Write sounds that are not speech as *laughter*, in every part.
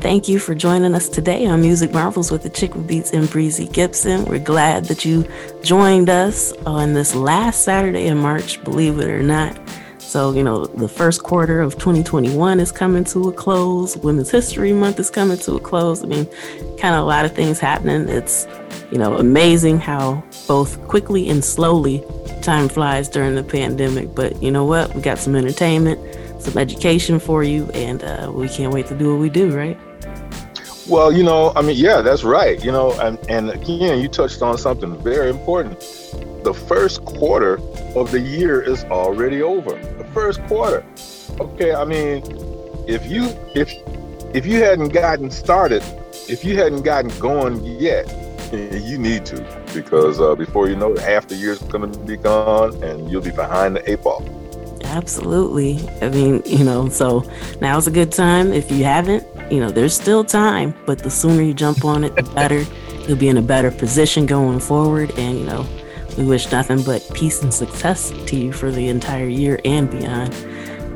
Thank you for joining us today on Music Marvels with the Chick with Beats and Breezy Gipson. We're glad that you joined us on this last Saturday in March, believe it or not. So, you know, the first quarter of 2021 is coming to a close. Women's History Month is coming to a close. I mean, kind of a lot of things happening. It's, you know, amazing how both quickly and slowly time flies during the pandemic. But you know what? We got some entertainment, some education for you, and uh, we can't wait to do what we do, right? Well, you know, I mean, yeah, that's right. You know, and, and again, you touched on something very important. The first quarter of the year is already over. The first quarter. Okay, I mean, if you if if you hadn't gotten started, if you hadn't gotten going yet, you need to because uh, before you know it, half the year's going to be gone and you'll be behind the eight ball. Absolutely. I mean, you know, so now's a good time. If you haven't, you know, there's still time, but the sooner you jump on it, the *laughs* better. You'll be in a better position going forward. And, you know, we wish nothing but peace and success to you for the entire year and beyond.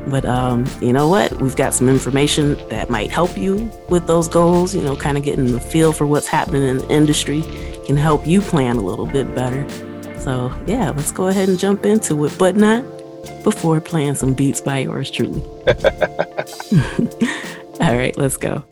But um, you know what? We've got some information that might help you with those goals, you know, kind of getting the feel for what's happening in the industry can help you plan a little bit better. So, yeah, let's go ahead and jump into it, but not before playing some beats by yours truly. *laughs* *laughs* All right, let's go.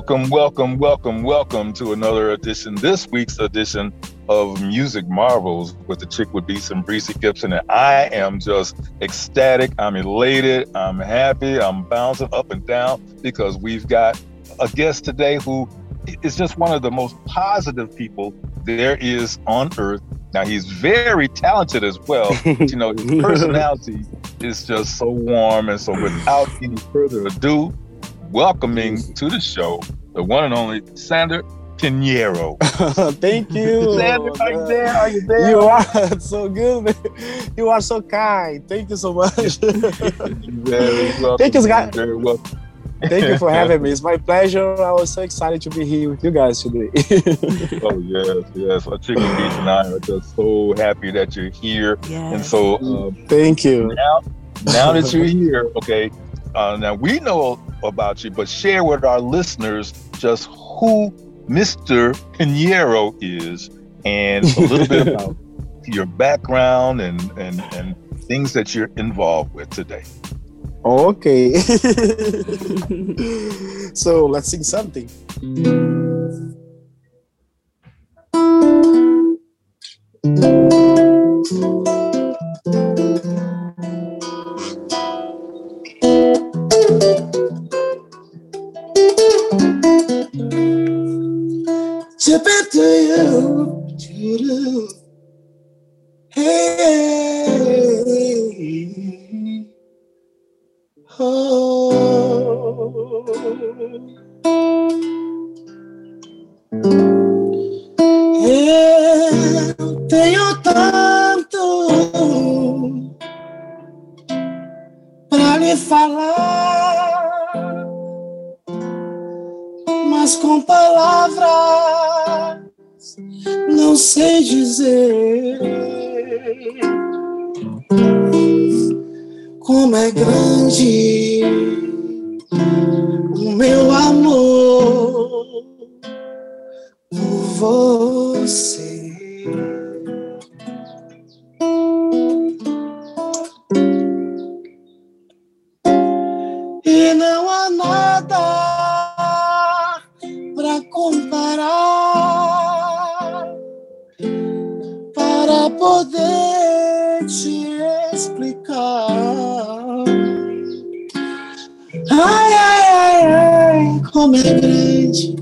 Welcome, welcome, welcome, welcome to another edition, this week's edition of Music Marvels with the chick with beats and Breezy Gipson. And I am just ecstatic. I'm elated. I'm happy. I'm bouncing up and down because we've got a guest today who is just one of the most positive people there is on earth. Now he's very talented as well. *laughs* you know, his personality is just so warm. And so without any further ado, welcoming to the show the one and only Sander Pinheiro. *laughs* Thank you. Sander, are you there? Are you there? You are so good. Man. You are so kind. Thank you so much. *laughs* very welcome. Thank you, guys. Very welcome. Thank you for having me. It's my pleasure. I was so excited to be here with you guys today. *laughs* oh yes, yes. Our chicken beach and I are just so happy that you're here. Yes. And so, um, thank you. Now, now that you're here, okay. Uh, now we know about you, but share with our listeners just who Mr. Pinheiro is and a little bit *laughs* about your background and, and, and things that you're involved with today. Okay. *laughs* so let's sing something. Chip it to you, to Hey, oh. Eu tenho tanto pra lhe falar, mas com palavras não sei dizer como é grande o meu amor por você. Poder te explicar. Ai, ai, ai, ai, como é grande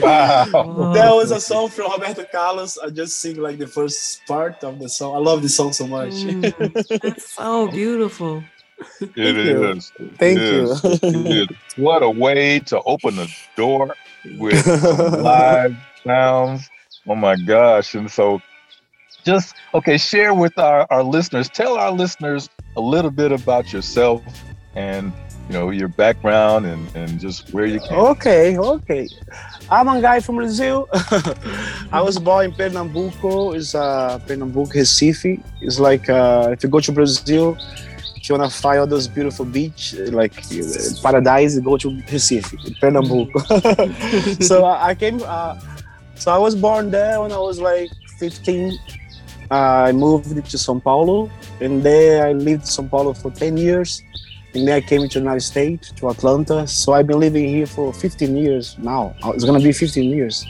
wow! That was a song from Roberto Carlos. I just sing like the first part of the song. I love the song so much. Mm, that's so beautiful. It you. is. Thank It you. is. What a way to open the door with *laughs* live sounds. Oh my gosh. And so just okay, share with our, our listeners, tell our listeners a little bit about yourself and you know your background and, and just where you came. Okay, okay. I'm a guy from Brazil. *laughs* I was born in Pernambuco. It's uh, Pernambuco, Recife. It's like uh, if you go to Brazil, if you wanna find all those beautiful beach, like uh, paradise, go to Recife, Pernambuco. *laughs* so I, I came. Uh, so I was born there when I was like 15. Uh, I moved to São Paulo, and there I lived in São Paulo for 10 years. And then I came to the United States, to Atlanta. So I've been living here for 15 years now. Uh, It's gonna be 15 years.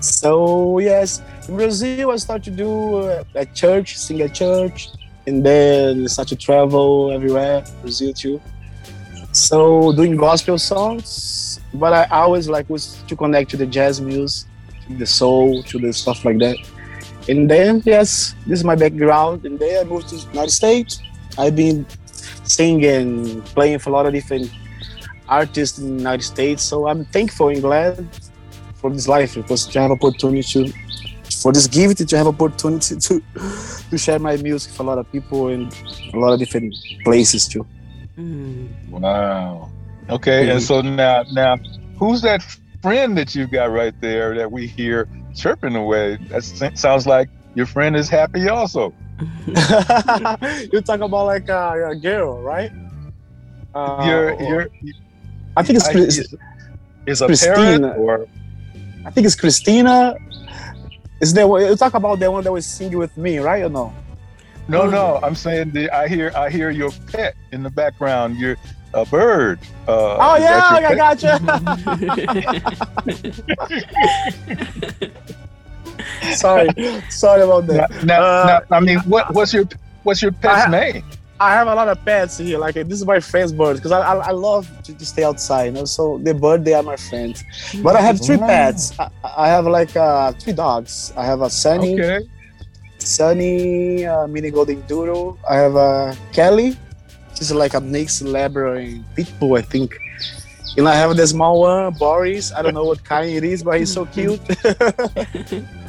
So yes, in Brazil I started to do uh, a church, sing at church, and then start to travel everywhere, Brazil too. So doing gospel songs, but I always like was to connect to the jazz music, to the soul, to the stuff like that. And then yes, this is my background. And then I moved to the United States. I've been singing, playing for a lot of different artists in the United States. So I'm thankful and glad for this life because to have opportunity to for this gift to have opportunity to to share my music for a lot of people in a lot of different places too. Mm. Wow. Okay, and so now now who's that friend that you've got right there that we hear chirping away? That sounds like your friend is happy also. You talk about like a, a girl, right? Uh, you're, you're, I think it's, I, is, is a Christina. or I think it's Christina. Is there you talk about the one that was singing with me, right or no? No, no. I'm saying the, I hear I hear your pet in the background. You're a bird. Uh, oh yeah, I got gotcha. *laughs* *laughs* *laughs* *laughs* sorry, sorry about that. Now, uh, now, I mean, what, what's your what's your pet's I, name? I have a lot of pets here. Like this is my friend's bird because I, I, I, love to, to, stay outside. You know? So the bird they are my friends. But I have three pets. I, I, have like uh, three dogs. I have a Sunny, okay. Sunny uh, mini golden doodle. I have a Kelly. She's like a mixed Labrador and Pitbull, I think. And I have the small one, Boris. I don't know what kind it is, but he's so cute. *laughs*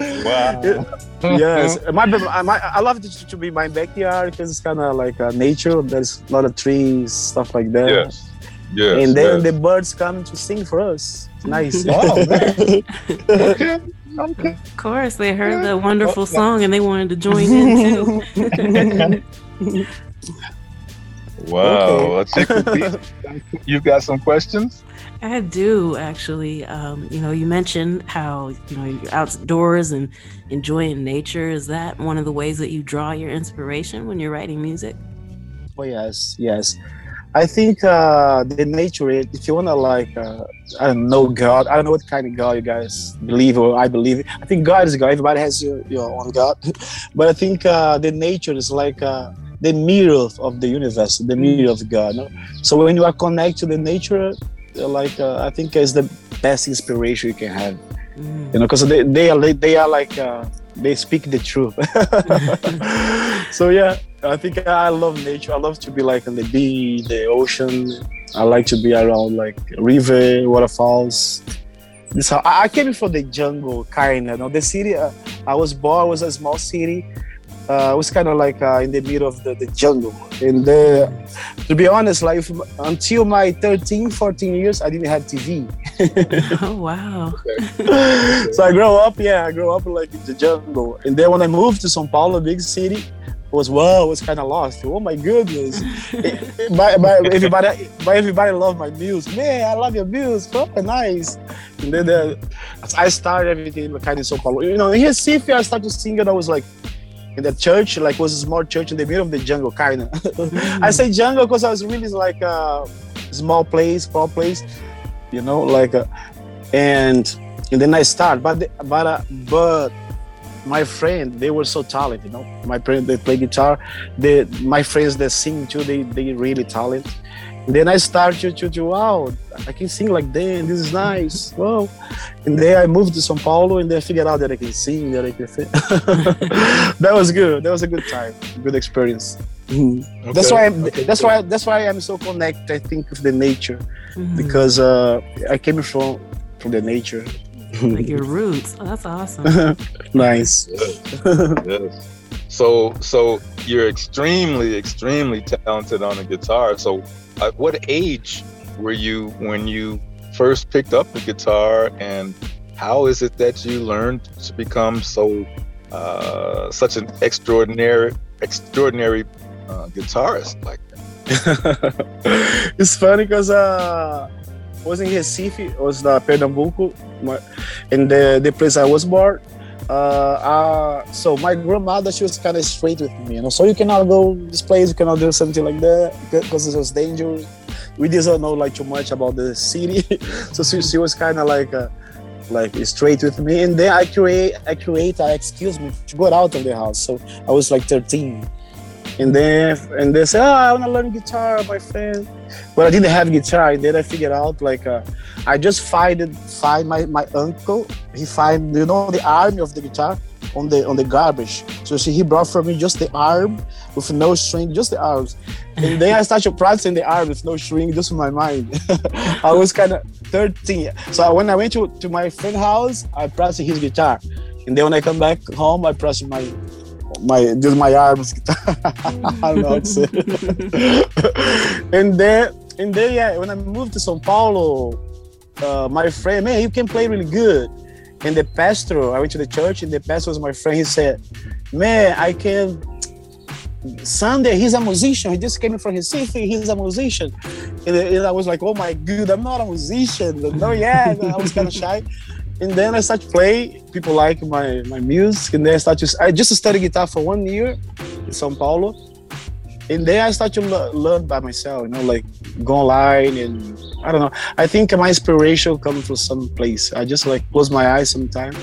Wow. *laughs* yes, *laughs* my, my, I love it to be my backyard because it's kind of like uh, nature. There's a lot of trees, stuff like that. Yes. Yes. And then yes. the birds come to sing for us. It's nice. *laughs* Oh, okay. Okay. Of course, they heard the wonderful song and they wanted to join in too. Wow. Okay. *laughs* You've got some questions? I do actually. Um, you know, you mentioned how you know you're outdoors and enjoying nature. Is that one of the ways that you draw your inspiration when you're writing music? Oh yes, yes. I think uh, the nature. If you wanna like, uh, I don't know God. I don't know what kind of God you guys believe or I believe. I think God is God. Everybody has your, your own God, *laughs* but I think uh, the nature is like uh, the mirror of the universe, the mirror of God. No? So when you are connected to the nature, like uh, I think is the best inspiration you can have. Mm. You know, because they, they are they are like uh, they speak the truth. *laughs* *laughs* so yeah, I think I love nature. I love to be like on the beach, the ocean. I like to be around like river, waterfalls. This how I came from the jungle, kind of. You know, the city uh, I was born was a small city uh, was kind of like uh, in the middle of the, the jungle. And uh, to be honest, like if, until my 13, 14 years, I didn't have TV. *laughs* oh wow! *laughs* so I grew up, yeah, I grew up like in the jungle. And then when I moved to São Paulo, big city, was wow, was kind of lost. Oh my goodness! *laughs* by, by everybody, by everybody love my music. Man, I love your music. Oh, nice. And then uh, I started everything kind of São Paulo. You know, in Recife, I started singing. I was like in the church, like was a small church in the middle of the jungle, kind of. Mm. I say jungle because I was really like a small place, small place, you know, like, uh, and and then I start, but the, but uh, but my friend, they were so talented, you know. My friend, they play guitar. They, my friends they sing too, they they really talented then I started to, to wow, I can sing like that. This is nice. Wow. And then I moved to São Paulo and then I figured out that I can sing, that I can sing. *laughs* that was good. That was a good time, good experience. Mm-hmm. Okay. That's why I'm, okay. that's why that's why I'm so connected. I think with the nature mm-hmm. because uh, I came from from the nature. like your roots. Oh, that's awesome. *laughs* nice. Yes. *laughs* yes. So so you're extremely extremely talented on the guitar. So at what age were you when you first picked up the guitar, and how is it that you learned to become so uh, such an extraordinary extraordinary uh, guitarist like that? *laughs* it's funny because uh, I was in Recife, was the Pernambuco, in the the place I was born. Uh, uh, so my grandmother, she was kind of straight with me, you know. So you cannot go this place, you cannot do something like that because it was dangerous. We didn't know like too much about the city, *laughs* so she, she was kind of like, uh, like straight with me. And then I create, I create, I excuse me to go out of the house. So I was like 13, and then and they say, oh, I want to learn guitar, my friend. But I didn't have guitar. Then I figured out like uh, I just find find my, my uncle. He find you know the arm of the guitar on the on the garbage. So see, he brought for me just the arm with no string, just the arms. And then I started practicing the arm with no string, just in my mind. *laughs* I was kind of 13. So when I went to, to my friend's house, I practiced his guitar. And then when I come back home, I practice my my just my arms. *laughs* I don't know how to say. *laughs* and then and then yeah, when I moved to São Paulo, uh, my friend, man, you can play really good. And the pastor, I went to the church, and the pastor was my friend. He said, "Man, I can." Sunday, he's a musician. He just came from Recife. He's a musician, and, and I was like, "Oh my god, I'm not a musician." No, yeah, I was kind of shy. And then I started to play. People like my my music, and then I started to. I just studied guitar for one year in São Paulo, and then I started to le- learn by myself. You know, like go online and I don't know. I think my inspiration comes from some place. I just like close my eyes sometimes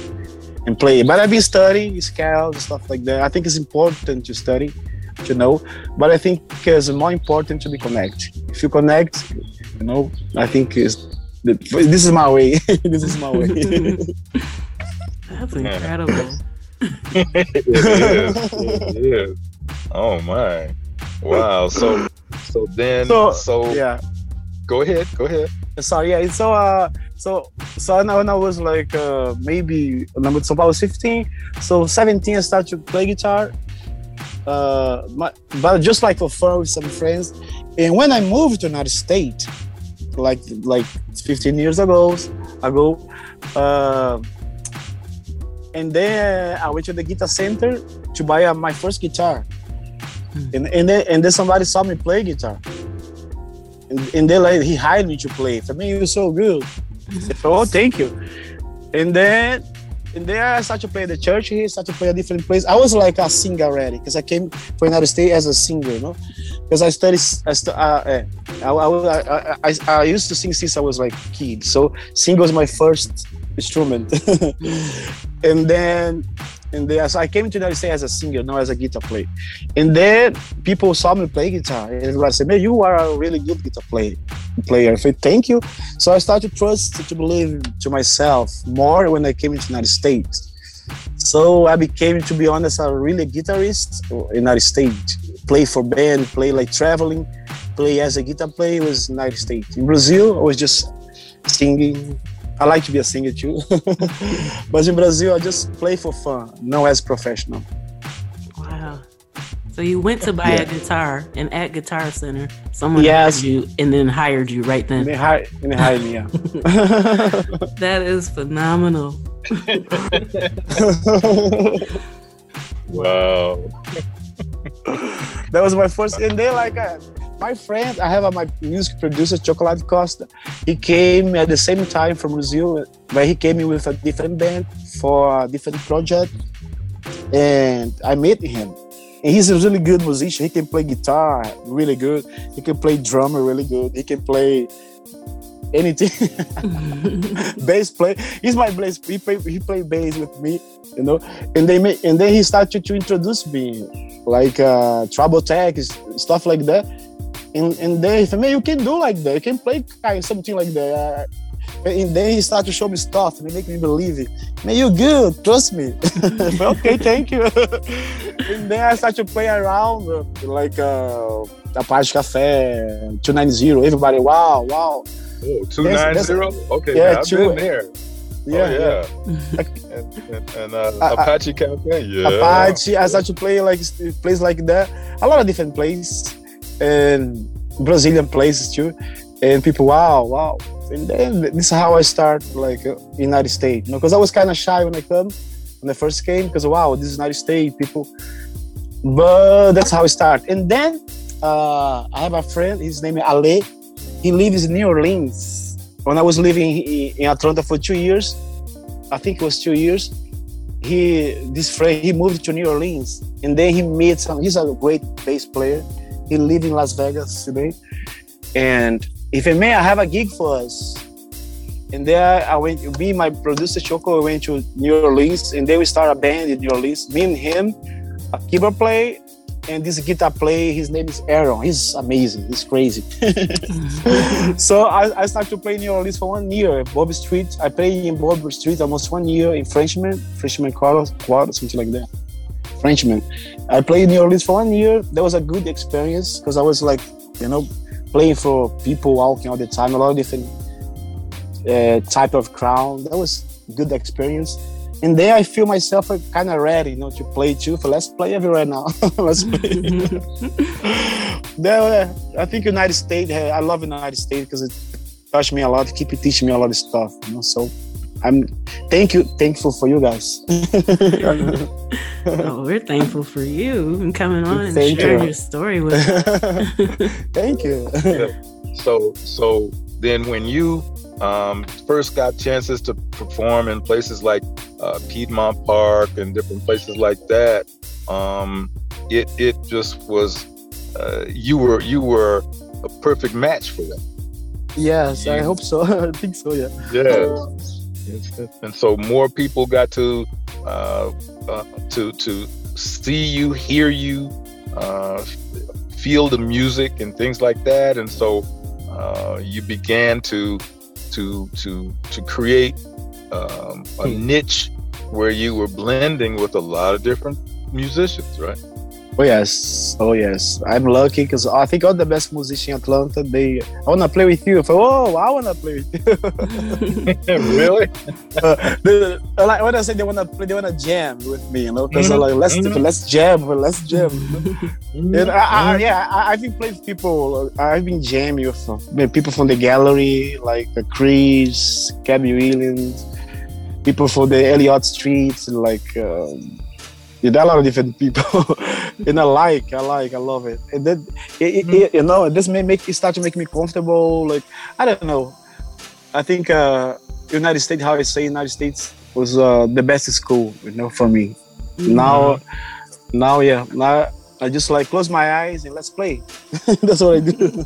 and play. But I've been studying scales and stuff like that. I think it's important to study, to know. But I think it's more important to be connect. If you connect, you know, I think is this is my way. *laughs* this is my way. *laughs* That's incredible. it is. It is. Oh my. Wow. So so then So, so, yeah. go ahead. Go ahead. Sorry, yeah. So uh so so when I was like uh maybe number so I was 15. So 17 I started to play guitar. Uh my, but just like for fun with some friends. And when I moved to another States, like like 15 years ago ago, uh and then I went to the guitar center to buy uh, my first guitar. And, and then and then somebody saw me play guitar. And, and then like he hired me to play. For me, it was so good. *laughs* Said, oh, thank you. And then and then I started to play the church here, started to play a different place. I was like a singer already because I came from United States as a singer, you know, because I studied, I, stu- uh, eh, I, I, I, I, used to sing since I was like a kid. So sing was my first instrument. *laughs* and then and so I came to the United States as a singer, not as a guitar player. And then people saw me play guitar, and I said, "Man, you are a really good guitar player." Player, I said, "Thank you." So I started to trust, to believe to myself more when I came to the United States. So I became, to be honest, a really guitarist in United States. Play for band, play like traveling, play as a guitar player was United States. In Brazil, I was just singing. I like to be a singer too, but in Brazil, I just play for fun, not as professional. Wow. So you went to buy Yeah. a guitar, and at Guitar Center, someone Yes. hired you and then hired you right And then. they hired, and they hired me. Yeah. *laughs* *laughs* That is phenomenal. *laughs* Wow. that was my first and then like uh, my friend i have uh, my music producer chocolate costa. He came at the same time from brazil but he came with a different band for a different project and i met him. And he's a really good musician. He can play guitar really good. He can play drummer really good. He can play anything. *laughs* Bass play he's my bass. He play he play bass with me you know? And they made and then he started to introduce me like uh trouble tech stuff like that and and then he said man you can do like that you can play kind of something like that uh, and then he started to show me stuff and make me believe it man you good trust me *laughs* okay thank you *laughs* and then i started to play around like uh Apache Cafe, 290, everybody, wow, wow. Oh, 290? Okay, yeah, yeah, I've two- been there. Yeah, oh, yeah. yeah. *laughs* and and, and uh, I- Apache Cafe, yeah. Apache. I started to play like places like that. A lot of different places and Brazilian places too. And people, wow, wow. And then this is how I start like uh, United States. You know, because I was kind of shy when I come when I first came because wow, this is United States people. But that's how I start. And then uh, I have a friend. His name is Ale. He lives in New Orleans. When I was living in Atlanta for two years, I think it was two years he this friend he moved to New Orleans and then he met some he's a great bass player he lives in Las Vegas today. And if I may I have a gig for us. And there I went me my producer Choco went to New Orleans. And then we start a band in New Orleans. Me and him a keyboard player and this guitar player his name is Aaron. He's amazing. He's crazy. *laughs* So I, I started to play in New Orleans for one year. Bob Street. I played in Bob Street almost one year in Frenchman, Frenchman quarter, quarter, something like that. Frenchman. I played in New Orleans for one year. That was a good experience because I was like, you know, playing for people walking all the time, a lot of different uh, type of crowd. That was good experience. And then I feel myself kind of ready, you know, to play too. For let's play everywhere now. *laughs* let's play. *laughs* There, I think United States. uh, I love United States because it touched me a lot. Keep teaching me a lot of stuff. You know, so I'm thank you, thankful for you guys. *laughs* oh, we're thankful for you and coming on and Thank sharing you. your story with us. *laughs* thank you. So so then when you um, first got chances to perform in places like uh, Piedmont Park and different places like that, um, it it just was uh, you were you were a perfect match for them. yes, I hope so. *laughs* I think so. Yeah. And so more people got to uh, uh, to to see you, hear you, uh, feel the music and things like that. And so uh, you began to to to to create um, a niche where you were blending with a lot of different musicians, right? Oh yes, oh yes. I'm lucky because I think all the best musicians in Atlanta. They, I wanna play with you. I thought, oh, I wanna play with you. *laughs* really? *laughs* uh, they- like when I say they wanna play, they wanna jam with me. You know, because Mhm, like let's mhm. let's jam, let's jam. And I, I, yeah, I, I've been playing with people. I've been jamming with people from the gallery, like uh, Chris, Gabby Williams, people from the Elliott Street, like um, there are a lot of different people. *laughs* and I like, I like, I love it. And then, it, it, it- you know, this may make it start to make me comfortable. Like I don't know. I think uh, United States, how I say United States, was uh, the best school, you know, for me now now yeah now i just like close my eyes and let's play *laughs* that's what i do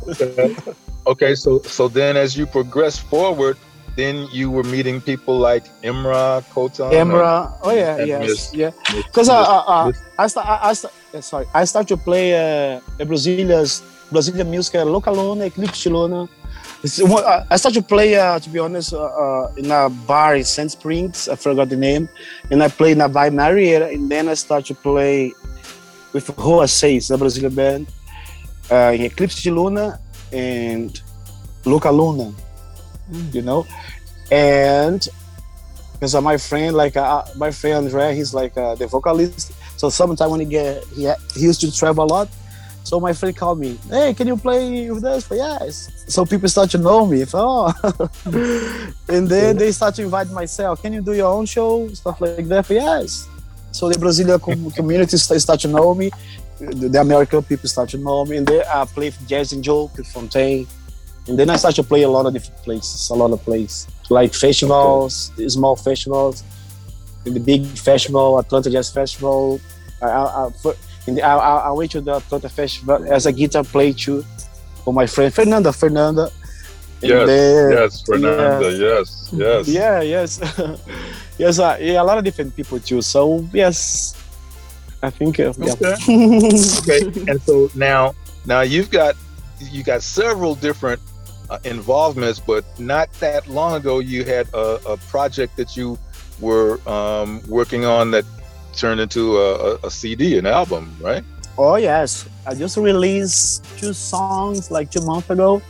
*laughs* okay, so so then as you progress forward, then you were meeting people like Imra, Kotan. Emra, oh yeah yes Miss- yeah because uh, uh, i start i, I start, sorry i start to play uh, brazilia's brazilian music uh, localona eclipse chilona I I started to play, uh, to be honest, uh, uh, in a bar in Sand Springs. I forgot the name. And I played na Vai Marieta. And then I started to play with Rua Seis, a Brazilian band, uh, in Eclipse de Luna and Luca Luna, Mm. you know? And because uh, my friend, like uh, my friend Andre, he's like uh, the vocalist. So sometimes when he get, he, he used to travel a lot. So my friend called me, hey, can you play with us? But yes. So people start to know me. Oh. *laughs* and then they start to invite myself. Can you do your own show? Stuff like that. But yes. So the Brazilian *laughs* community st- start to know me. The, American people start to know me. And then I play for Jazz and Joe, Fontaine. And then I start to play a lot of different places, a lot of places. Like festivals, the small festivals, in the big festival, Atlanta Jazz Festival. I, I, I, for- in the, I, I I went to the Atlanta Festival as a guitar player too for my friend Fernanda. Fernanda. And Yes, then- yes, Fernanda. Yes, yes. *laughs* Yeah, yes, *laughs* yes. Uh, yeah, a lot of different people too. So yes, I think. Uh, yeah. Okay. *laughs* and so now, now you've got you got several different uh, involvements, but not that long ago you had a, a project that you were um, working on that turned into a, a, a CD, an album, right? Oh yes, I just released two songs like two months ago.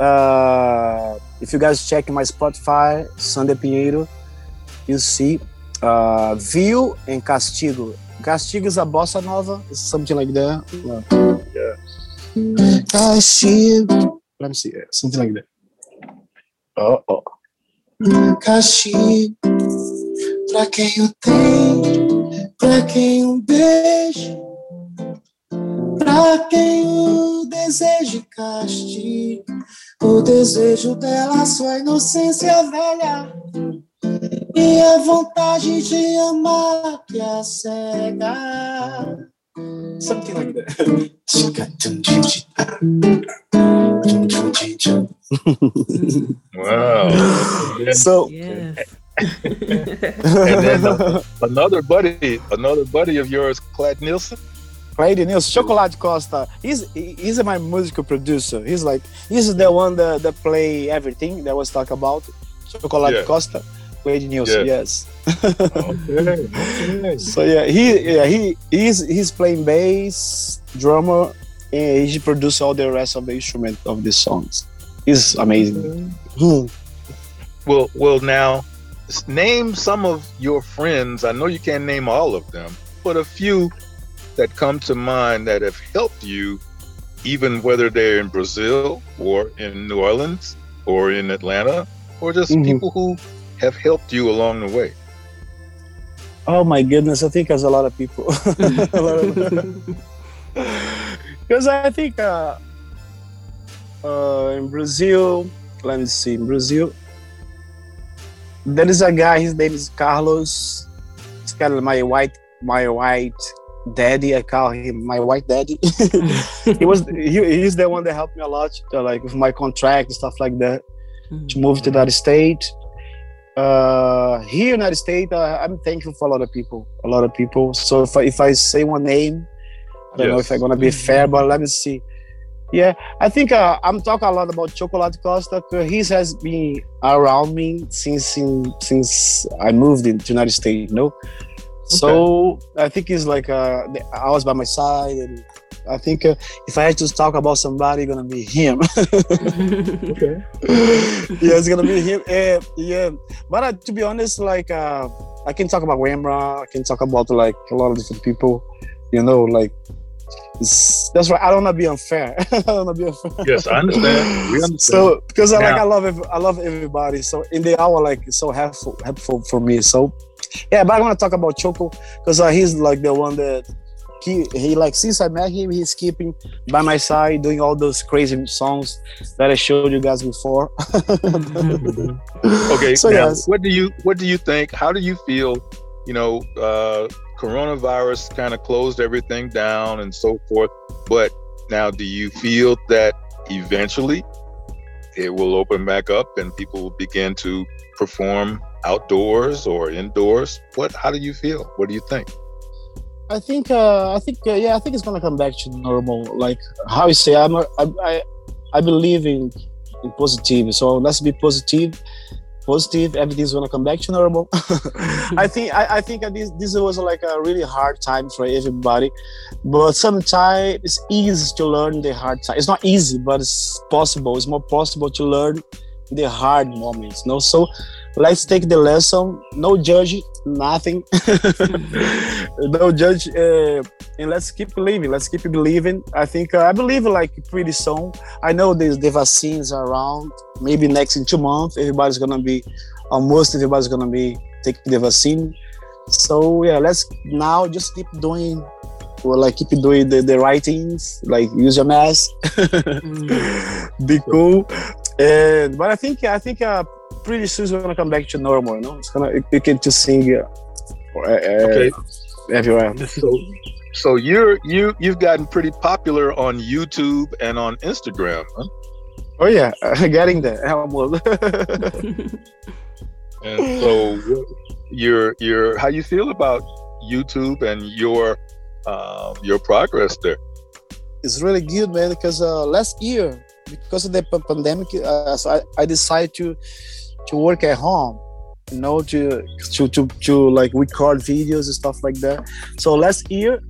Uh, if you guys check my Spotify, Sander Pinheiro, you see uh, View and Castigo. Castigo is a bossa nova, it's something like that. Yeah. Castigo. Let me see, yeah, something like that. Oh, oh. castigo pra quem o tem, pra quem um beijo, pra quem o deseja e castigo. O desejo dela, sua inocência velha e a vontade de amar que a cega. Something like that. *laughs* Wow. So, Yes. and then uh, another buddy, another buddy of yours, Clyde Nielsen. Clyde Nils, Chocolate Costa. He's he's my musical producer. He's like he's the one that, that play everything that was talk about. Chocolate Yeah. Costa, Yeah. Yes. Okay. okay. *laughs* So yeah, he yeah he he's he's playing bass, drummer, and he produces all the rest of the instrument of the songs. He's amazing. Hmm. Well, well, now name some of your friends. I know you can't name all of them, but a few that come to mind that have helped you, even whether they're in Brazil or in New Orleans or in Atlanta, or just Mhm. people who have helped you along the way? Oh my goodness, I think there's a lot of people. *laughs* *laughs* Because I think uh, uh, in Brazil, let me see, in Brazil, there is a guy. His name is Carlos. It's kind of my white, my white daddy. I call him my white daddy. *laughs* he was he, he's the one that helped me a lot, uh, like with my contract and stuff like that, to move to that state. Uh, here in the United States, uh, I'm thankful for a lot of people, a lot of people. So if I, if I say one name, I don't know if I'm gonna be fair, but let me see. Yeah, I think uh, I'm talking a lot about Chocolate Costa. He has been around me since in, since I moved into United States. You know, so I think he's like uh, I was by my side, and I think uh, if I had to talk about somebody, gonna be him. *laughs* Okay. yeah, it's gonna be him. Eh, yeah, but uh, to be honest, like uh, I can talk about Wemra. I can talk about like a lot of different people. You know, like it's, that's right. I don't want to be unfair. *laughs* I don't want to be unfair. Yes, I understand. We understand. So because I like I love ev- I love everybody. So in the hour like it's so helpful helpful for me. So yeah, but I want to talk about Choco because uh, he's like the one that he he like since I met him he's keeping by my side doing all those crazy songs that I showed you guys before. *laughs* okay. So, now, yes. what do you what do you think? How do you feel? You know, uh, coronavirus kind of closed everything down and so forth. But now, do you feel that eventually it will open back up and people will begin to perform outdoors or indoors? What? How do you feel? What do you think? I think uh, I think uh, yeah I think it's gonna come back to normal. Like how you say I'm a, I, I I believe in in positive. So let's be positive. Positive, everything's gonna come back to normal. *laughs* I think I, I think this this was like a really hard time for everybody, but sometimes it's easy to learn the hard time. It's not easy, but it's possible. It's more possible to learn the hard moments. No, so let's take the lesson. No judge, nothing. *laughs* no judge, uh, and let's keep believing. Let's keep believing. I think uh, I believe like pretty soon. I know there's the vaccines are around. Maybe next in two months, everybody's gonna be, almost everybody's gonna be taking the vaccine. So yeah, let's now just keep doing. Well, like keep doing the, the right things, like use your mask, *laughs* be cool, and but I think I think uh, pretty soon it's gonna come back to normal. You know, it's gonna you can just sing uh, uh, Okay. everywhere. So, so you're you you've gotten pretty popular on YouTube and on Instagram. Huh? Oh yeah, *laughs* getting there. Almost. *laughs* And so your your how you feel about YouTube and your um, your progress there? it's really good, man. Because uh, last year, because of the pandemic, uh, so I, I decided to to work at home. You know, to to to to like record videos and stuff like that. So last year,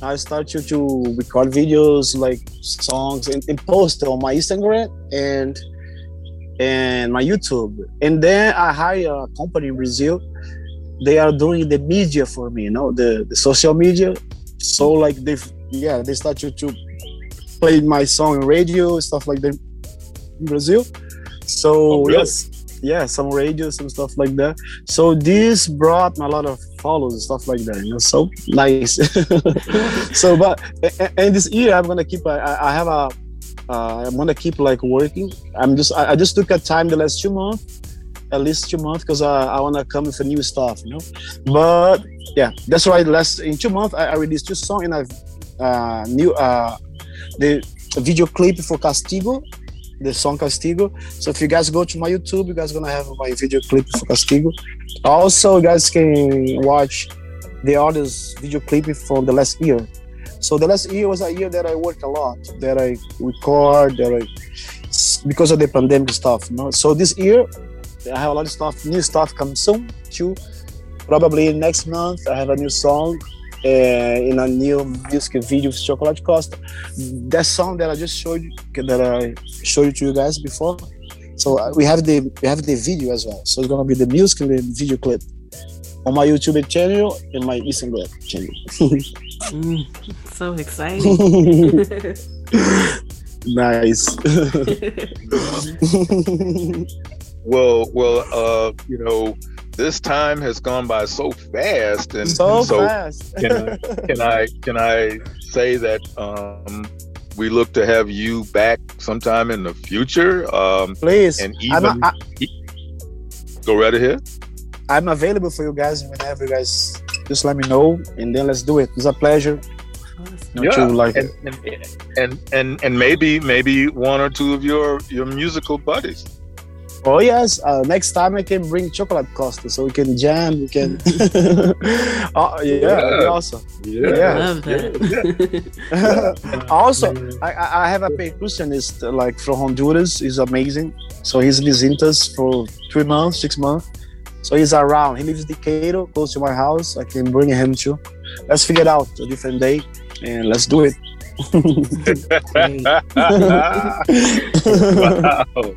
I started to, record videos like songs and, and post on my Instagram and and my YouTube. And then I hire a company in Brazil. They are doing the media for me, you know, the, the social media. So like they yeah, they start to, to play my song on radio, stuff like that in Brazil. So Oh, really? yes, yeah, some radio, some stuff like that. So this brought a lot of follows and stuff like that. You know, so nice. *laughs* so, but and this year I'm gonna keep. I, I have a. Uh, I'm gonna keep like working. I'm just. I, I just took a time the last two months, at least two months, because I, I wanna come with a new stuff. You know, but yeah, that's why last in two months I, I released two songs and I've uh, new uh, the video clip for Castigo, the song Castigo. So if you guys go to my YouTube, you guys gonna have my video clip for Castigo. Also, you guys can watch the others video clip from the last year. So the last year was a year that I worked a lot, that I record, that I because of the pandemic stuff. You know? So this year I have a lot of stuff, new stuff coming soon too. Probably next month I have a new song in a new music video with Chocolate Costa. That song that I just showed you, that I showed it to you guys before. So uh, we have the we have the video as well. So it's gonna be the music and the video clip on my YouTube channel and my Instagram channel. Mm, so exciting. *laughs* nice. *laughs* well, well, uh, you know, this time has gone by so fast, and So, and so fast. can I, can I can I say that um, we look to have you back sometime in the future? Um, Please, and even I, go right ahead. I'm available for you guys whenever you guys just let me know, and then let's do it. It's a pleasure. Not Yeah, like and, and and and and maybe maybe one or two of your your musical buddies. Oh yes, uh, next time I can bring chocolate Costa so we can jam. We can. *laughs* *laughs* oh yeah, that'd be Yeah. awesome. Yeah, Love that. *laughs* also, I, I I have a percussionist uh, like from Honduras. He's amazing. So he's visiting us for three months, six months. So he's around. He lives in Decatur, close to my house. I can bring him too. Let's figure it out a different day and let's do it. Wow.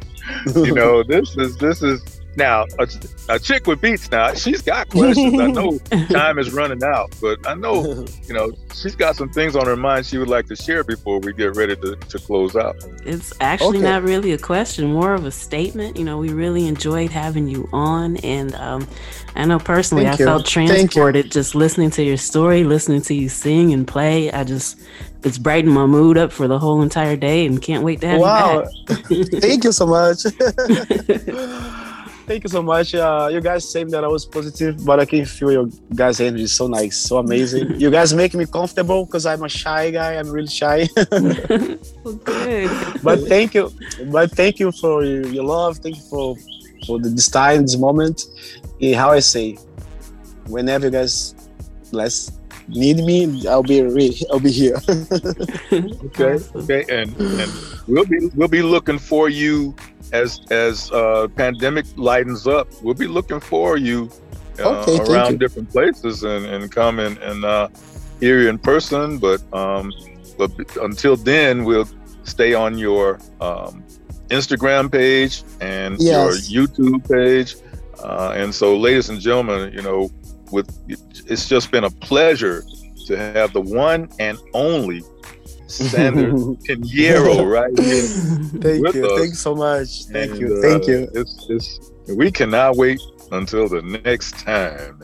You know, this is this is now a, a chick with beats. Now she's got *laughs* questions. I know time is running out, but I know you know she's got some things on her mind she would like to share before we get ready to, to close out. It's actually Okay. not really a question, more of a statement. You know, we really enjoyed having you on, and um, I know personally, Thank I you. felt transported just listening to your story, listening to you sing and play. I just, it's brightened my mood up for the whole entire day, and can't wait to have wow. you back. *laughs* Thank you so much. *laughs* Thank you so much. Uh, you guys saying that I was positive, but I can feel your guys' energy. So nice, so amazing. *laughs* you guys make me comfortable because I'm a shy guy. I'm really shy. *laughs* Well, good. but thank you, but thank you for your, your love. Thank you for for the, this time, this moment. And how I say, whenever you guys let's need me, I'll be re- I'll be here. *laughs* Okay, okay, and and we'll be we'll be looking for you as as uh, pandemic lightens up. We'll be looking for you uh, Okay, around you. different places and and come and and uh, hear you in person. But um, but until then, we'll stay on your um, Instagram page and Yes. your YouTube page. Uh, and so, ladies and gentlemen, you know, with it's just been a pleasure to have the one and only Sander Pinheiro *laughs* right. *laughs* Thank you. us. Thank you so much. Thank And, you. Thank uh, you. It's, it's, we cannot wait until the next time.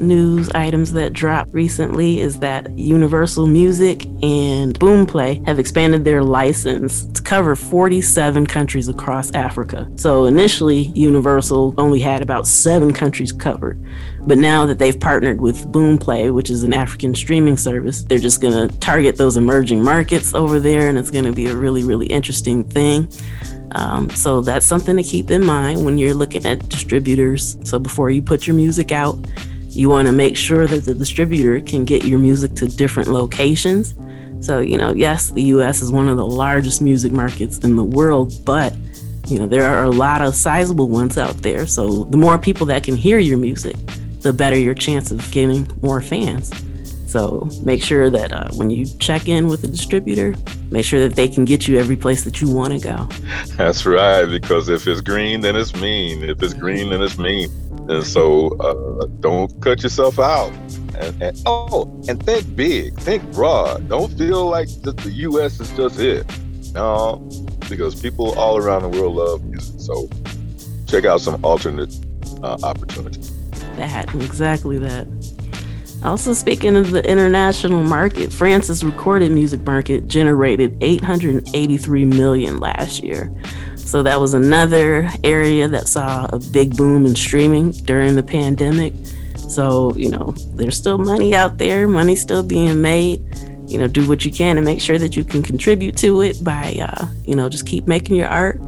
News items that dropped recently is that Universal Music and Boomplay have expanded their license to cover 47 countries across Africa. So initially, Universal only had about seven countries covered. But now that they've partnered with Boomplay, which is an African streaming service, they're just going to target those emerging markets over there, and it's going to be a really, really interesting thing. Um, so that's something to keep in mind when you're looking at distributors. So before you put your music out, you want to make sure that the distributor can get your music to different locations. So, you know, yes, the US is one of the largest music markets in the world, but, you know, there are a lot of sizable ones out there. So the more people that can hear your music, the better your chance of getting more fans. So make sure that uh, when you check in with the distributor, make sure that they can get you every place that you want to go. That's right, because if it's green, then it's mean. If it's green, then it's mean. And so uh, don't cut yourself out. And, and, oh, and think big, think broad. Don't feel like the, the U.S. is just it. No, because people all around the world love music. So check out some alternate uh, opportunities. That, exactly that. Also, speaking of the international market, France's recorded music market generated 883 million last year. So that was another area that saw a big boom in streaming during the pandemic. So, you know, there's still money out there, money still being made. You know, do what you can to make sure that you can contribute to it by, uh, you know, just keep making your art,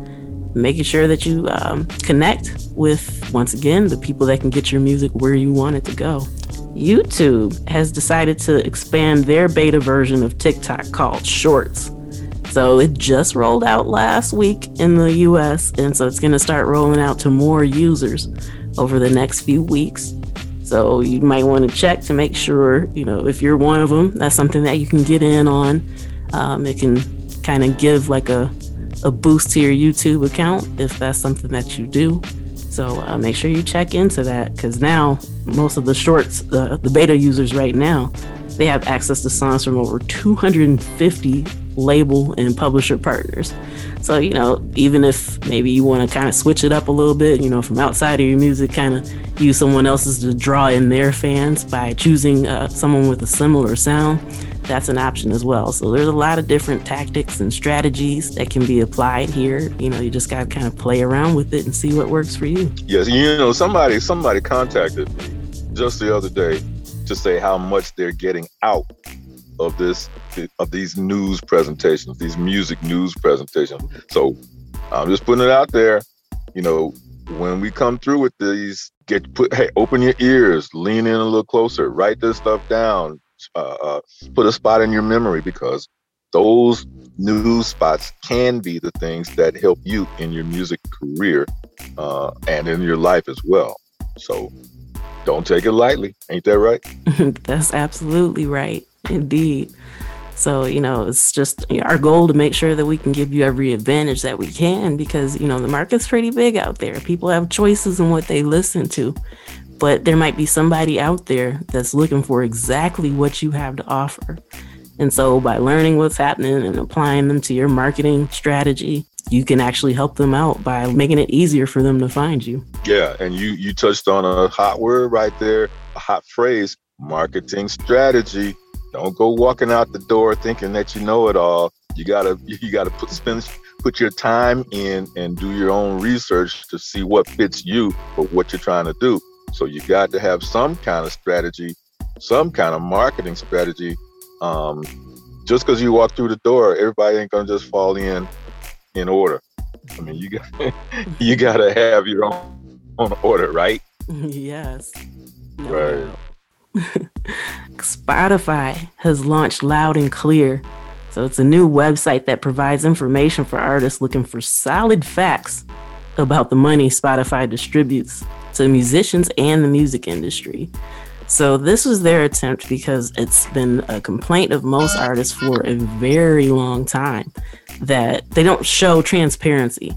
making sure that you um, connect with, once again, the people that can get your music where you want it to go. YouTube has decided to expand their beta version of TikTok called Shorts. So it just rolled out last week in the US, and so it's going to start rolling out to more users over the next few weeks. So you might want to check to make sure, you know, if you're one of them, that's something that you can get in on. Um, it can kind of give like a, a boost to your YouTube account if that's something that you do. So uh, make sure you check into that because now most of the shorts, uh, the beta users right now, they have access to songs from over 250 label and publisher partners. So, you know, even if maybe you want to kind of switch it up a little bit, you know, from outside of your music, kind of use someone else's to draw in their fans by choosing uh, someone with a similar sound that's an option as well. So there's a lot of different tactics and strategies that can be applied here. You know, you just got to kind of play around with it and see what works for you. Yes, you know, somebody somebody contacted me just the other day to say how much they're getting out of this of these news presentations, these music news presentations. So I'm just putting it out there. You know, when we come through with these, get put hey, open your ears, lean in a little closer, write this stuff down, uh, uh, put a spot in your memory because those news spots can be the things that help you in your music career uh, and in your life as well. So don't take it lightly. Ain't that right? *laughs* That's absolutely right. Indeed. So, you know, it's just our goal to make sure that we can give you every advantage that we can because, you know, the market's pretty big out there. People have choices in what they listen to but there might be somebody out there that's looking for exactly what you have to offer. And so by learning what's happening and applying them to your marketing strategy, you can actually help them out by making it easier for them to find you. Yeah, and you you touched on a hot word right there, a hot phrase, marketing strategy. Don't go walking out the door thinking that you know it all. You gotta *laughs* you gotta put spend put your time in and do your own research to see what fits you for what you're trying to do. So you got to have some kind of strategy, some kind of marketing strategy. Um, just because you walk through the door, everybody ain't gonna just fall in in order. I mean, you got *laughs* you got to have your own, own order, right? *laughs* Yes. No right. *laughs* Spotify has launched Loud and Clear. So it's a new website that provides information for artists looking for solid facts about the money Spotify distributes to musicians and the music industry. So this was their attempt because it's been a complaint of most artists for a very long time that they don't show transparency.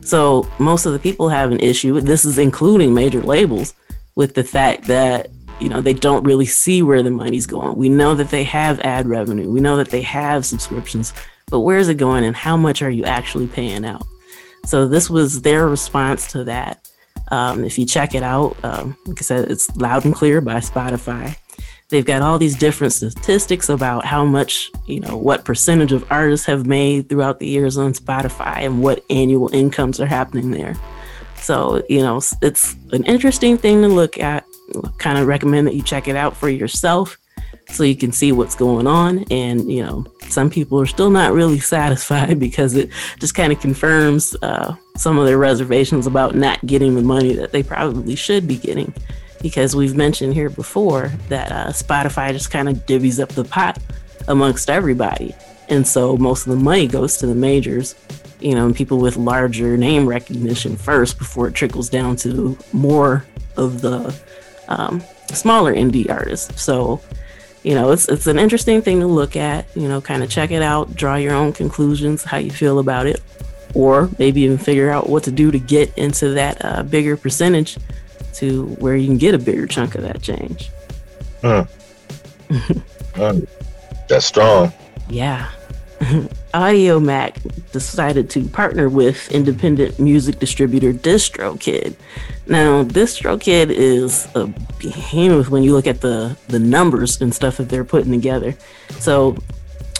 So most of the people have an issue, this is including major labels, with the fact that you know they don't really see where the money's going. We know that they have ad revenue, we know that they have subscriptions, but where is it going and how much are you actually paying out? So this was their response to that. Um, if you check it out, um, like I said, it's loud and clear by Spotify. They've got all these different statistics about how much, you know, what percentage of artists have made throughout the years on Spotify and what annual incomes are happening there. So, you know, it's an interesting thing to look at. Kind of recommend that you check it out for yourself so you can see what's going on. And, you know, some people are still not really *laughs* satisfied because it just kind of confirms uh, some of their reservations about not getting the money that they probably should be getting. Because we've mentioned here before that uh, Spotify just kind of divvies up the pot amongst everybody. And so most of the money goes to the majors, you know, and people with larger name recognition first before it trickles down to more of the um, smaller indie artists. So, you know, it's it's an interesting thing to look at. You know, kind of check it out, draw your own conclusions, how you feel about it, or maybe even figure out what to do to get into that uh, bigger percentage to where you can get a bigger chunk of that change. *laughs* Hmm. Hmm. That's strong. Yeah. Audiomack decided to partner with independent music distributor DistroKid. Now, DistroKid is a behemoth when you look at the the numbers and stuff that they're putting together. So,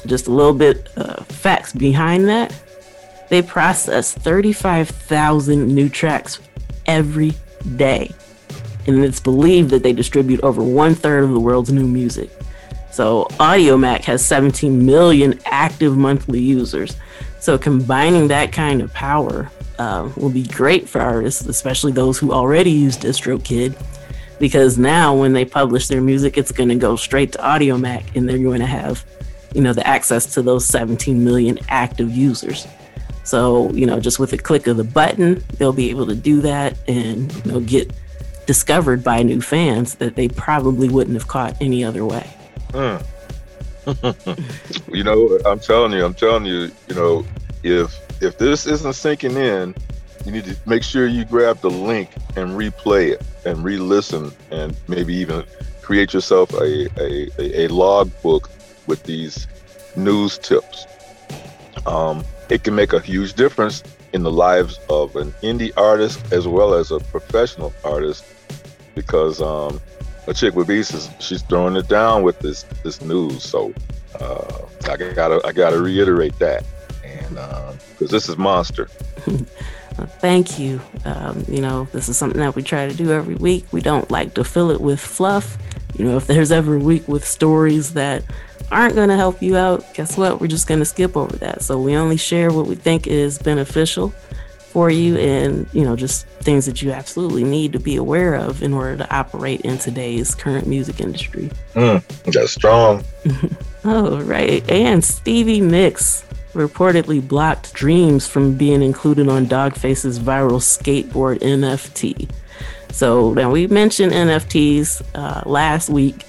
just a little bit uh, facts behind that. They process 35,000 new tracks every day, and it's believed that they distribute over one third of the world's new music. So Audiomack has 17 million active monthly users. So combining that kind of power uh, will be great for artists, especially those who already use DistroKid, because now when they publish their music, it's going to go straight to Audiomack, and they're going to have, you know, the access to those 17 million active users. So you know, just with a click of the button, they'll be able to do that and you know get discovered by new fans that they probably wouldn't have caught any other way. Mm. *laughs* you know, I'm telling you, I'm telling you, you know, if if this isn't sinking in, you need to make sure you grab the link and replay it and re-listen and maybe even create yourself a, a, a, a log book with these news tips. Um, it can make a huge difference in the lives of an indie artist as well as a professional artist because um, a chick with beats is she's throwing it down with this this news. So uh, I gotta I gotta reiterate that, and because um, this is monster. *laughs* Thank you. Um, you know, this is something that we try to do every week. We don't like to fill it with fluff. You know, if there's ever a week with stories that aren't going to help you out, guess what? We're just going to skip over that. So we only share what we think is beneficial for you and you know just things that you absolutely need to be aware of in order to operate in today's current music industry. Mm, that's strong. *laughs* Oh right. And stevie nicks reportedly blocked dreams from being included on dogface's viral skateboard nft so now we mentioned nfts uh, last week.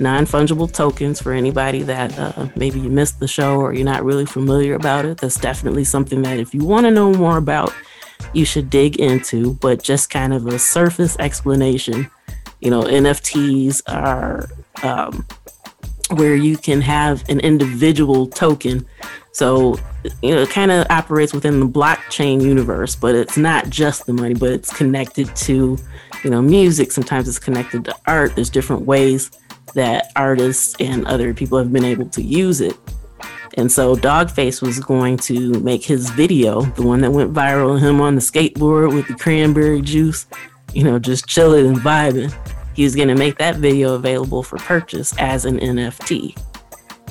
Non-fungible tokens for anybody that uh, maybe you missed the show or you're not really familiar about it. That's definitely something that if you want to know more about you should dig into but just kind of a surface explanation. You know nfts are um, where you can have an individual token. So you know it kind of operates within the blockchain universe but it's not just the money but it's connected to you know music. Sometimes it's connected to art. There's different ways that artists and other people have been able to use it. And so Dogface was going to make his video, the one that went viral, him on the skateboard with the cranberry juice, you know, just chilling and vibing. He was going to make that video available for purchase as an NFT.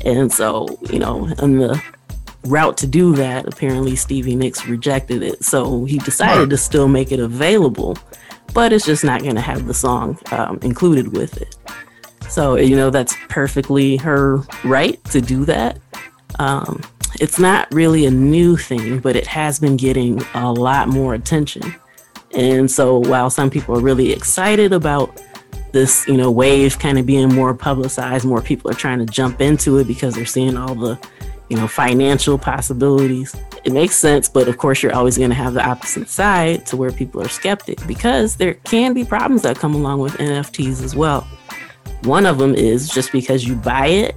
And so, you know, on the route to do that, apparently Stevie Nicks rejected it. So he decided to still make it available, but it's just not going to have the song um, included with it. So, you know, that's perfectly her right to do that. Um, it's not really a new thing, but it has been getting a lot more attention. And so, while some people are really excited about this, you know, wave kind of being more publicized, more people are trying to jump into it because they're seeing all the, you know, financial possibilities. It makes sense, but of course, you're always going to have the opposite side to where people are skeptic because there can be problems that come along with NFTs as well. One of them is just because you buy it,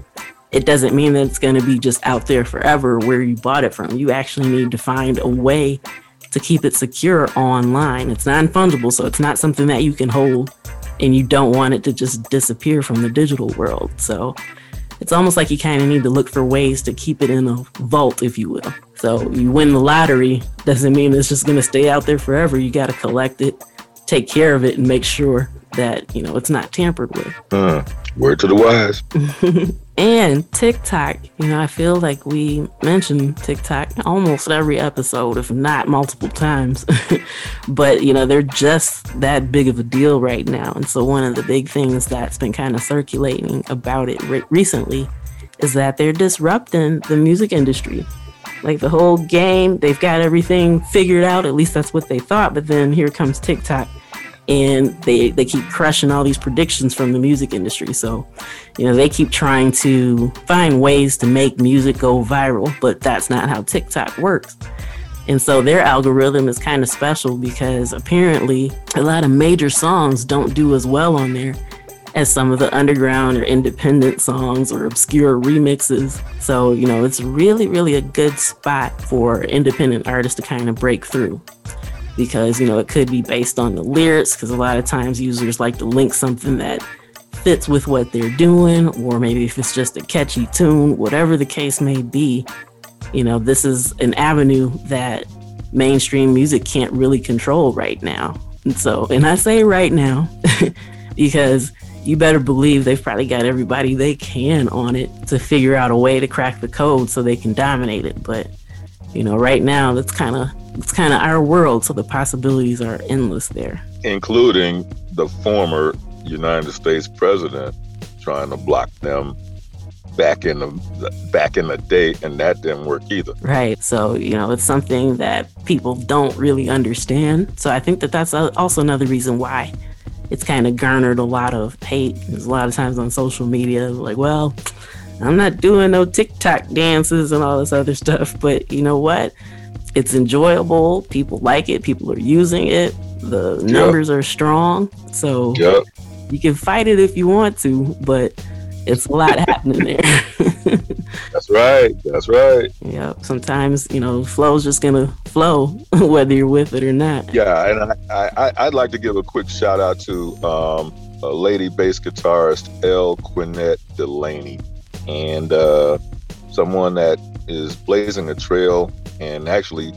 it doesn't mean that it's going to be just out there forever where you bought it from. You actually need to find a way to keep it secure online. It's non fungible, so it's not something that you can hold and you don't want it to just disappear from the digital world. So it's almost like you kind of need to look for ways to keep it in a vault, if you will. So you win the lottery doesn't mean it's just going to stay out there forever. You got to collect it, take care of it, and make sure that you know it's not tampered with. Uh, word to the wise. *laughs* and TikTok, you know, I feel like we mention TikTok almost every episode, if not multiple times. *laughs* but you know, they're just that big of a deal right now. And so one of the big things that's been kind of circulating about it re- recently is that they're disrupting the music industry. Like the whole game, they've got everything figured out. At least that's what they thought. But then here comes TikTok and they they keep crushing all these predictions from the music industry. So, you know, they keep trying to find ways to make music go viral, but that's not how TikTok works. And so their algorithm is kind of special because apparently a lot of major songs don't do as well on there as some of the underground or independent songs or obscure remixes. So, you know, it's really, really a good spot for independent artists to kind of break through because you know it could be based on the lyrics because a lot of times users like to link something that fits with what they're doing or maybe if it's just a catchy tune whatever the case may be you know this is an avenue that mainstream music can't really control right now. And so and i say right now *laughs* because you better believe they've probably got everybody they can on it to figure out a way to crack the code so they can dominate it. But you know right now that's kind of it's kind of our world, so the possibilities are endless there. Including the former United States president trying to block them back in the back in the day, and that didn't work either. Right. So you know, it's something that people don't really understand. So I think that that's also another reason why it's kind of garnered a lot of hate. There's a lot of times on social media, like, well, I'm not doing no TikTok dances and all this other stuff, but you know what? It's enjoyable. People like it. People are using it. The numbers yep. are strong. So yep. you can fight it if you want to, but it's a lot *laughs* happening there. *laughs* That's right. That's right. Yeah. Sometimes, you know, flow's just going to flow *laughs* whether you're with it or not. Yeah. And I, I, would like to give a quick shout out to um, a lady bass guitarist, L. Quinette Delaney, and uh, someone that is blazing a trail and actually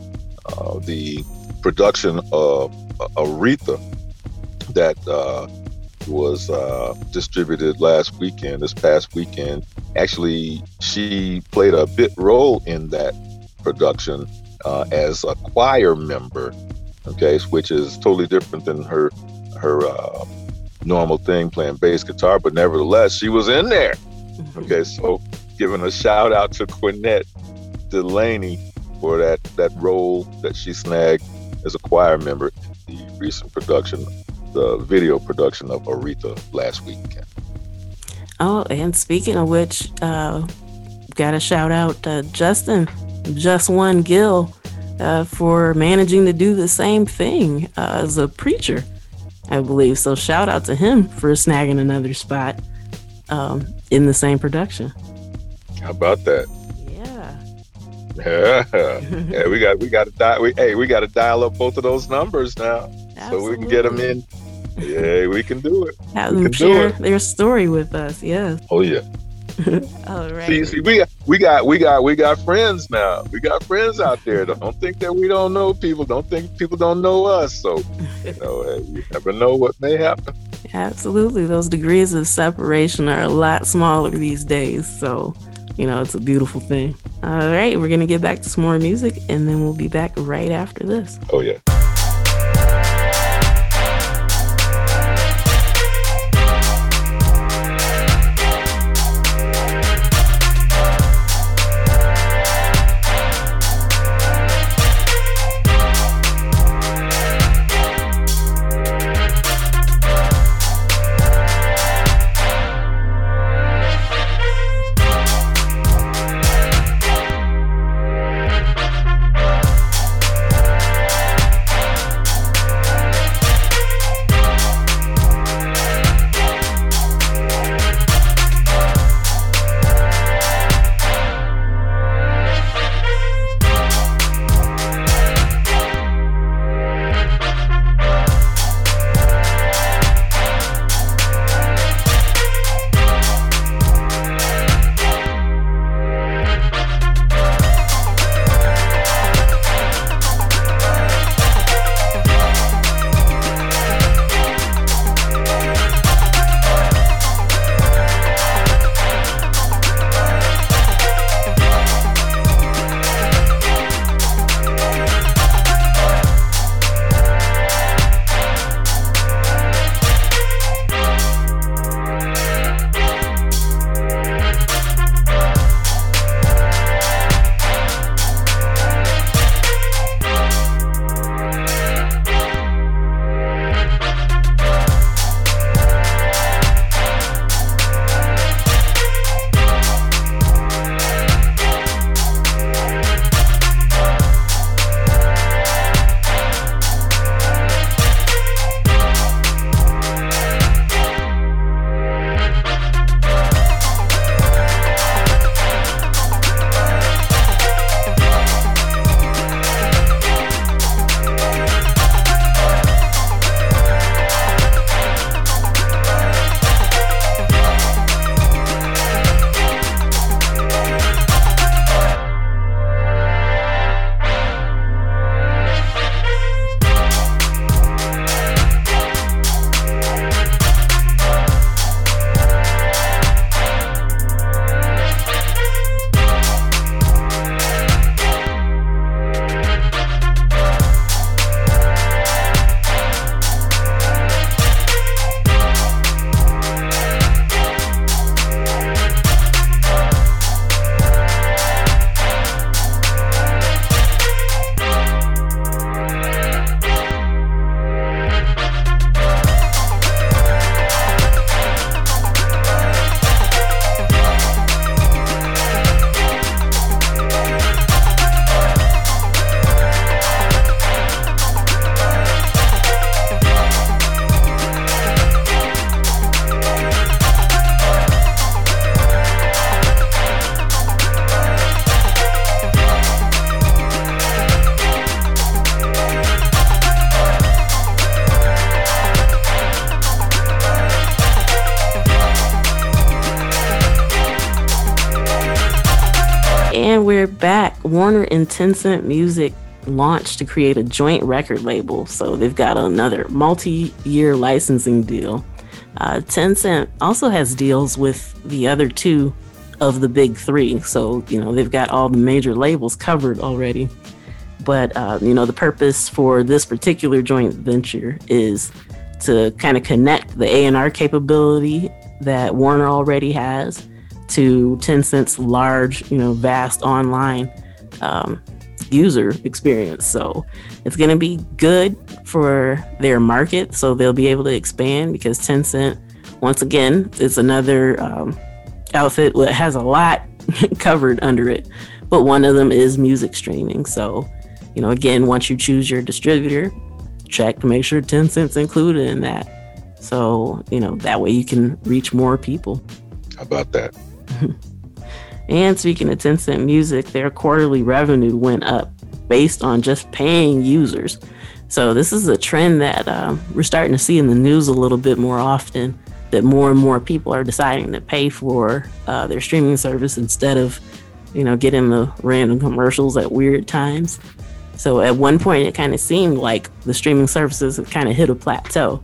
uh, the production of Aretha that uh, was uh, distributed last weekend, this past weekend. Actually, she played a bit role in that production uh, as a choir member. Okay, which is totally different than her her uh, normal thing, playing bass guitar. But nevertheless, she was in there. Mm-hmm. Okay, so giving a shout out to Quinette Delaney for that that role that she snagged as a choir member in the recent production, the video production of Aretha last weekend. Oh, and speaking of which, uh, got to shout out uh, Justin, Just One Gill, uh, for managing to do the same thing uh, as a preacher, I believe. So shout out to him for snagging another spot um, in the same production. How about that? Yeah, *laughs* yeah. We got we got to dial. We, hey, we got to dial up both of those numbers now, Absolutely. so we can get them in. Yeah, we can do it. Have them share their story with us. Yes. Oh yeah. *laughs* All right. See, see, we got, we got, we got, we got friends now. We got friends out there. Don't think that we don't know people. Don't think people don't know us. So, you know, you never know what may happen. Absolutely, those degrees of separation are a lot smaller these days. So, you know, it's a beautiful thing. All right, we're going to get back to some more music and then we'll be back right after this. Oh, yeah. Warner and Tencent Music launched to create a joint record label. So they've got another multi year licensing deal. Uh, Tencent also has deals with the other two of the big three. So, you know, they've got all the major labels covered already. But, uh, you know, the purpose for this particular joint venture is to kind of connect the A&R capability that Warner already has to Tencent's large, you know, vast online um, user experience. So it's going to be good for their market. So they'll be able to expand because Tencent, once again, is another um, outfit that has a lot *laughs* covered under it. But one of them is music streaming. So, you know, again, once you choose your distributor, check to make sure Tencent's included in that. So, you know, that way you can reach more people. How about that? *laughs* and speaking of Tencent Music, their quarterly revenue went up based on just paying users. So, this is a trend that um, we're starting to see in the news a little bit more often that more and more people are deciding to pay for uh, their streaming service instead of, you know, getting the random commercials at weird times. So at one point, it kind of seemed like the streaming services have kind of hit a plateau,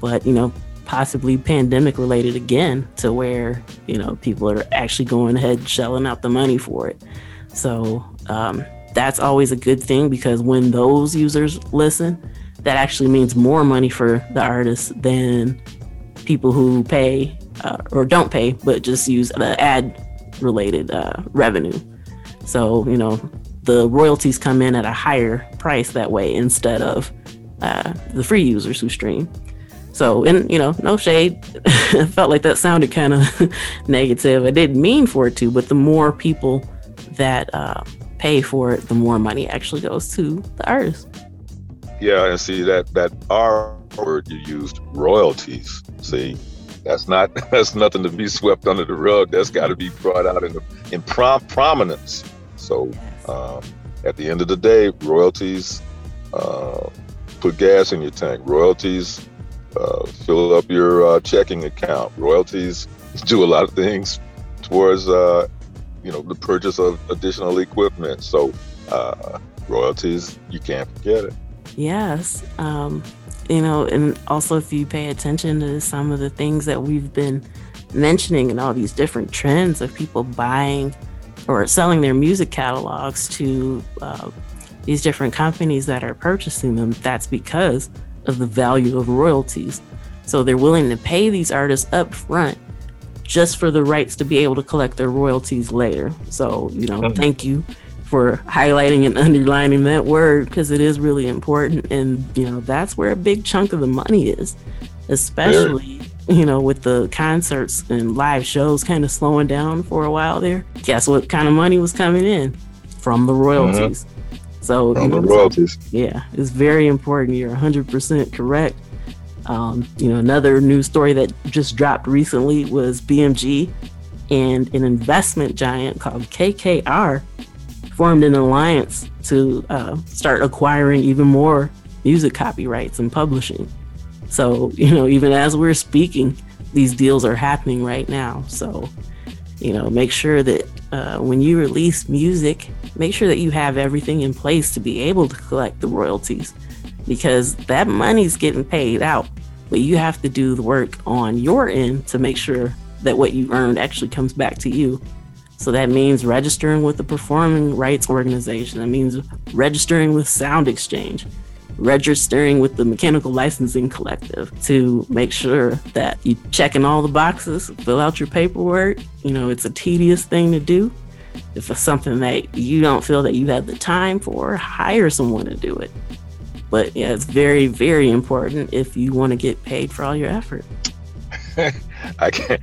but you know, possibly pandemic related again to where you know people are actually going ahead shelling out the money for it. So um, that's always a good thing because when those users listen, that actually means more money for the artist than people who pay uh, or don't pay but just use the ad related uh, revenue. So you know the royalties come in at a higher price that way instead of uh, the free users who stream. So, and you know, no shade. I *laughs* felt like that sounded kind of *laughs* negative. I didn't mean for it to, but the more people that uh, pay for it, the more money actually goes to the artist. Yeah, and see that that R word you used, royalties. See, that's not *laughs* that's nothing to be swept under the rug. That's got to be brought out in the, in prom- prominence. So um, at the end of the day, royalties uh, put gas in your tank. Royalties uh, fill up your uh, checking account. Royalties do a lot of things towards uh, you know the purchase of additional equipment. So uh, royalties, you can't forget it. Yes. Um, you know, and also if you pay attention to some of the things that we've been mentioning and all these different trends of people buying or selling their music catalogs to uh, these different companies that are purchasing them, that's because of the value of royalties. So they're willing to pay these artists up front just for the rights to be able to collect their royalties later. So, you know, thank you for highlighting and underlining that word because it is really important. And, you know, that's where a big chunk of the money is, especially you know, with the concerts and live shows kind of slowing down for a while there, guess what kind of money was coming in? From the royalties. Mm-hmm. So, From you know, the royalties. yeah, it's very important. You're 100% correct. Um, you know, another news story that just dropped recently was BMG and an investment giant called KKR formed an alliance to uh, start acquiring even more music copyrights and publishing. So, you know, even as we're speaking, these deals are happening right now. So, you know, make sure that uh, when you release music, make sure that you have everything in place to be able to collect the royalties because that money's getting paid out. But you have to do the work on your end to make sure that what you earned actually comes back to you. So that means registering with the performing rights organization. That means registering with Sound Exchange registering with the Mechanical Licensing Collective to make sure that you check in all the boxes, fill out your paperwork. You know, it's a tedious thing to do. If it's something that you don't feel that you have the time for, hire someone to do it. But yeah, it's very, very important if you want to get paid for all your effort. *laughs* I can't.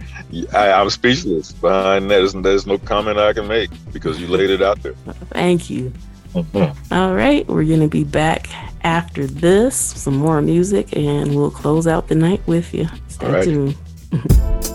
I, am speechless behind that. There's, there's no comment I can make because you laid it out there. Thank you. Mm-hmm. All right, we're going to be back after this, some more music, and we'll close out the night with you. Stay right. tuned. *laughs*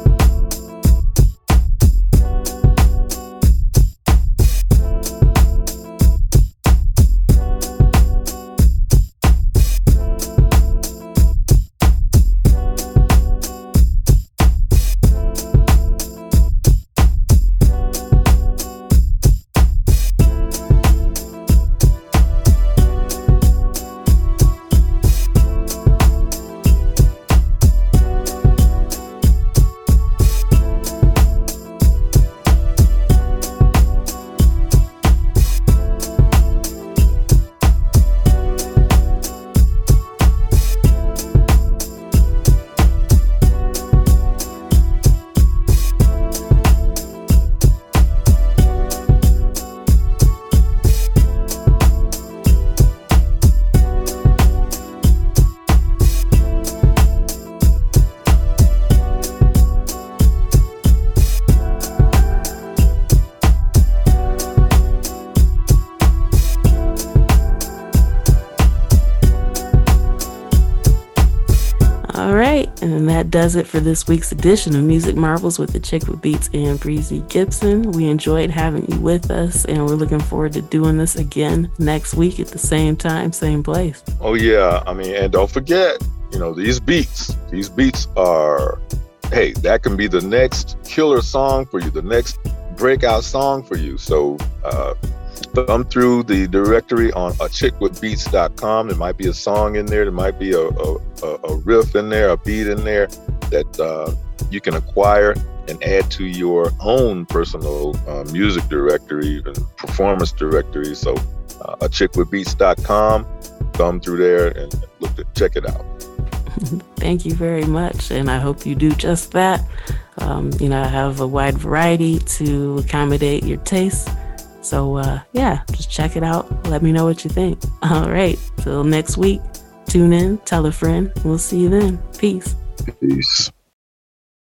does it for this week's edition of Music Marvels with the Chick with Beats and Breezy Gipson. We enjoyed having you with us, and we're looking forward to doing this again next week at the same time, same place. Oh, yeah. I mean, and don't forget, you know, these beats, these beats are, hey, that can be the next killer song for you, the next breakout song for you. So, uh, thumb through the directory on achickwitbeatz.com. There might be a song in there. There might be a, a, a riff in there, a beat in there that uh, you can acquire and add to your own personal uh, music directory and performance directory. So, uh, achickwitbeatz.com. Thumb through there and look to check it out. *laughs* Thank you very much, and I hope you do just that. Um, you know, I have a wide variety to accommodate your tastes. So, uh, yeah, just check it out. Let me know what you think. *laughs* All right. Till next week, tune in, tell a friend. We'll see you then. Peace. Peace.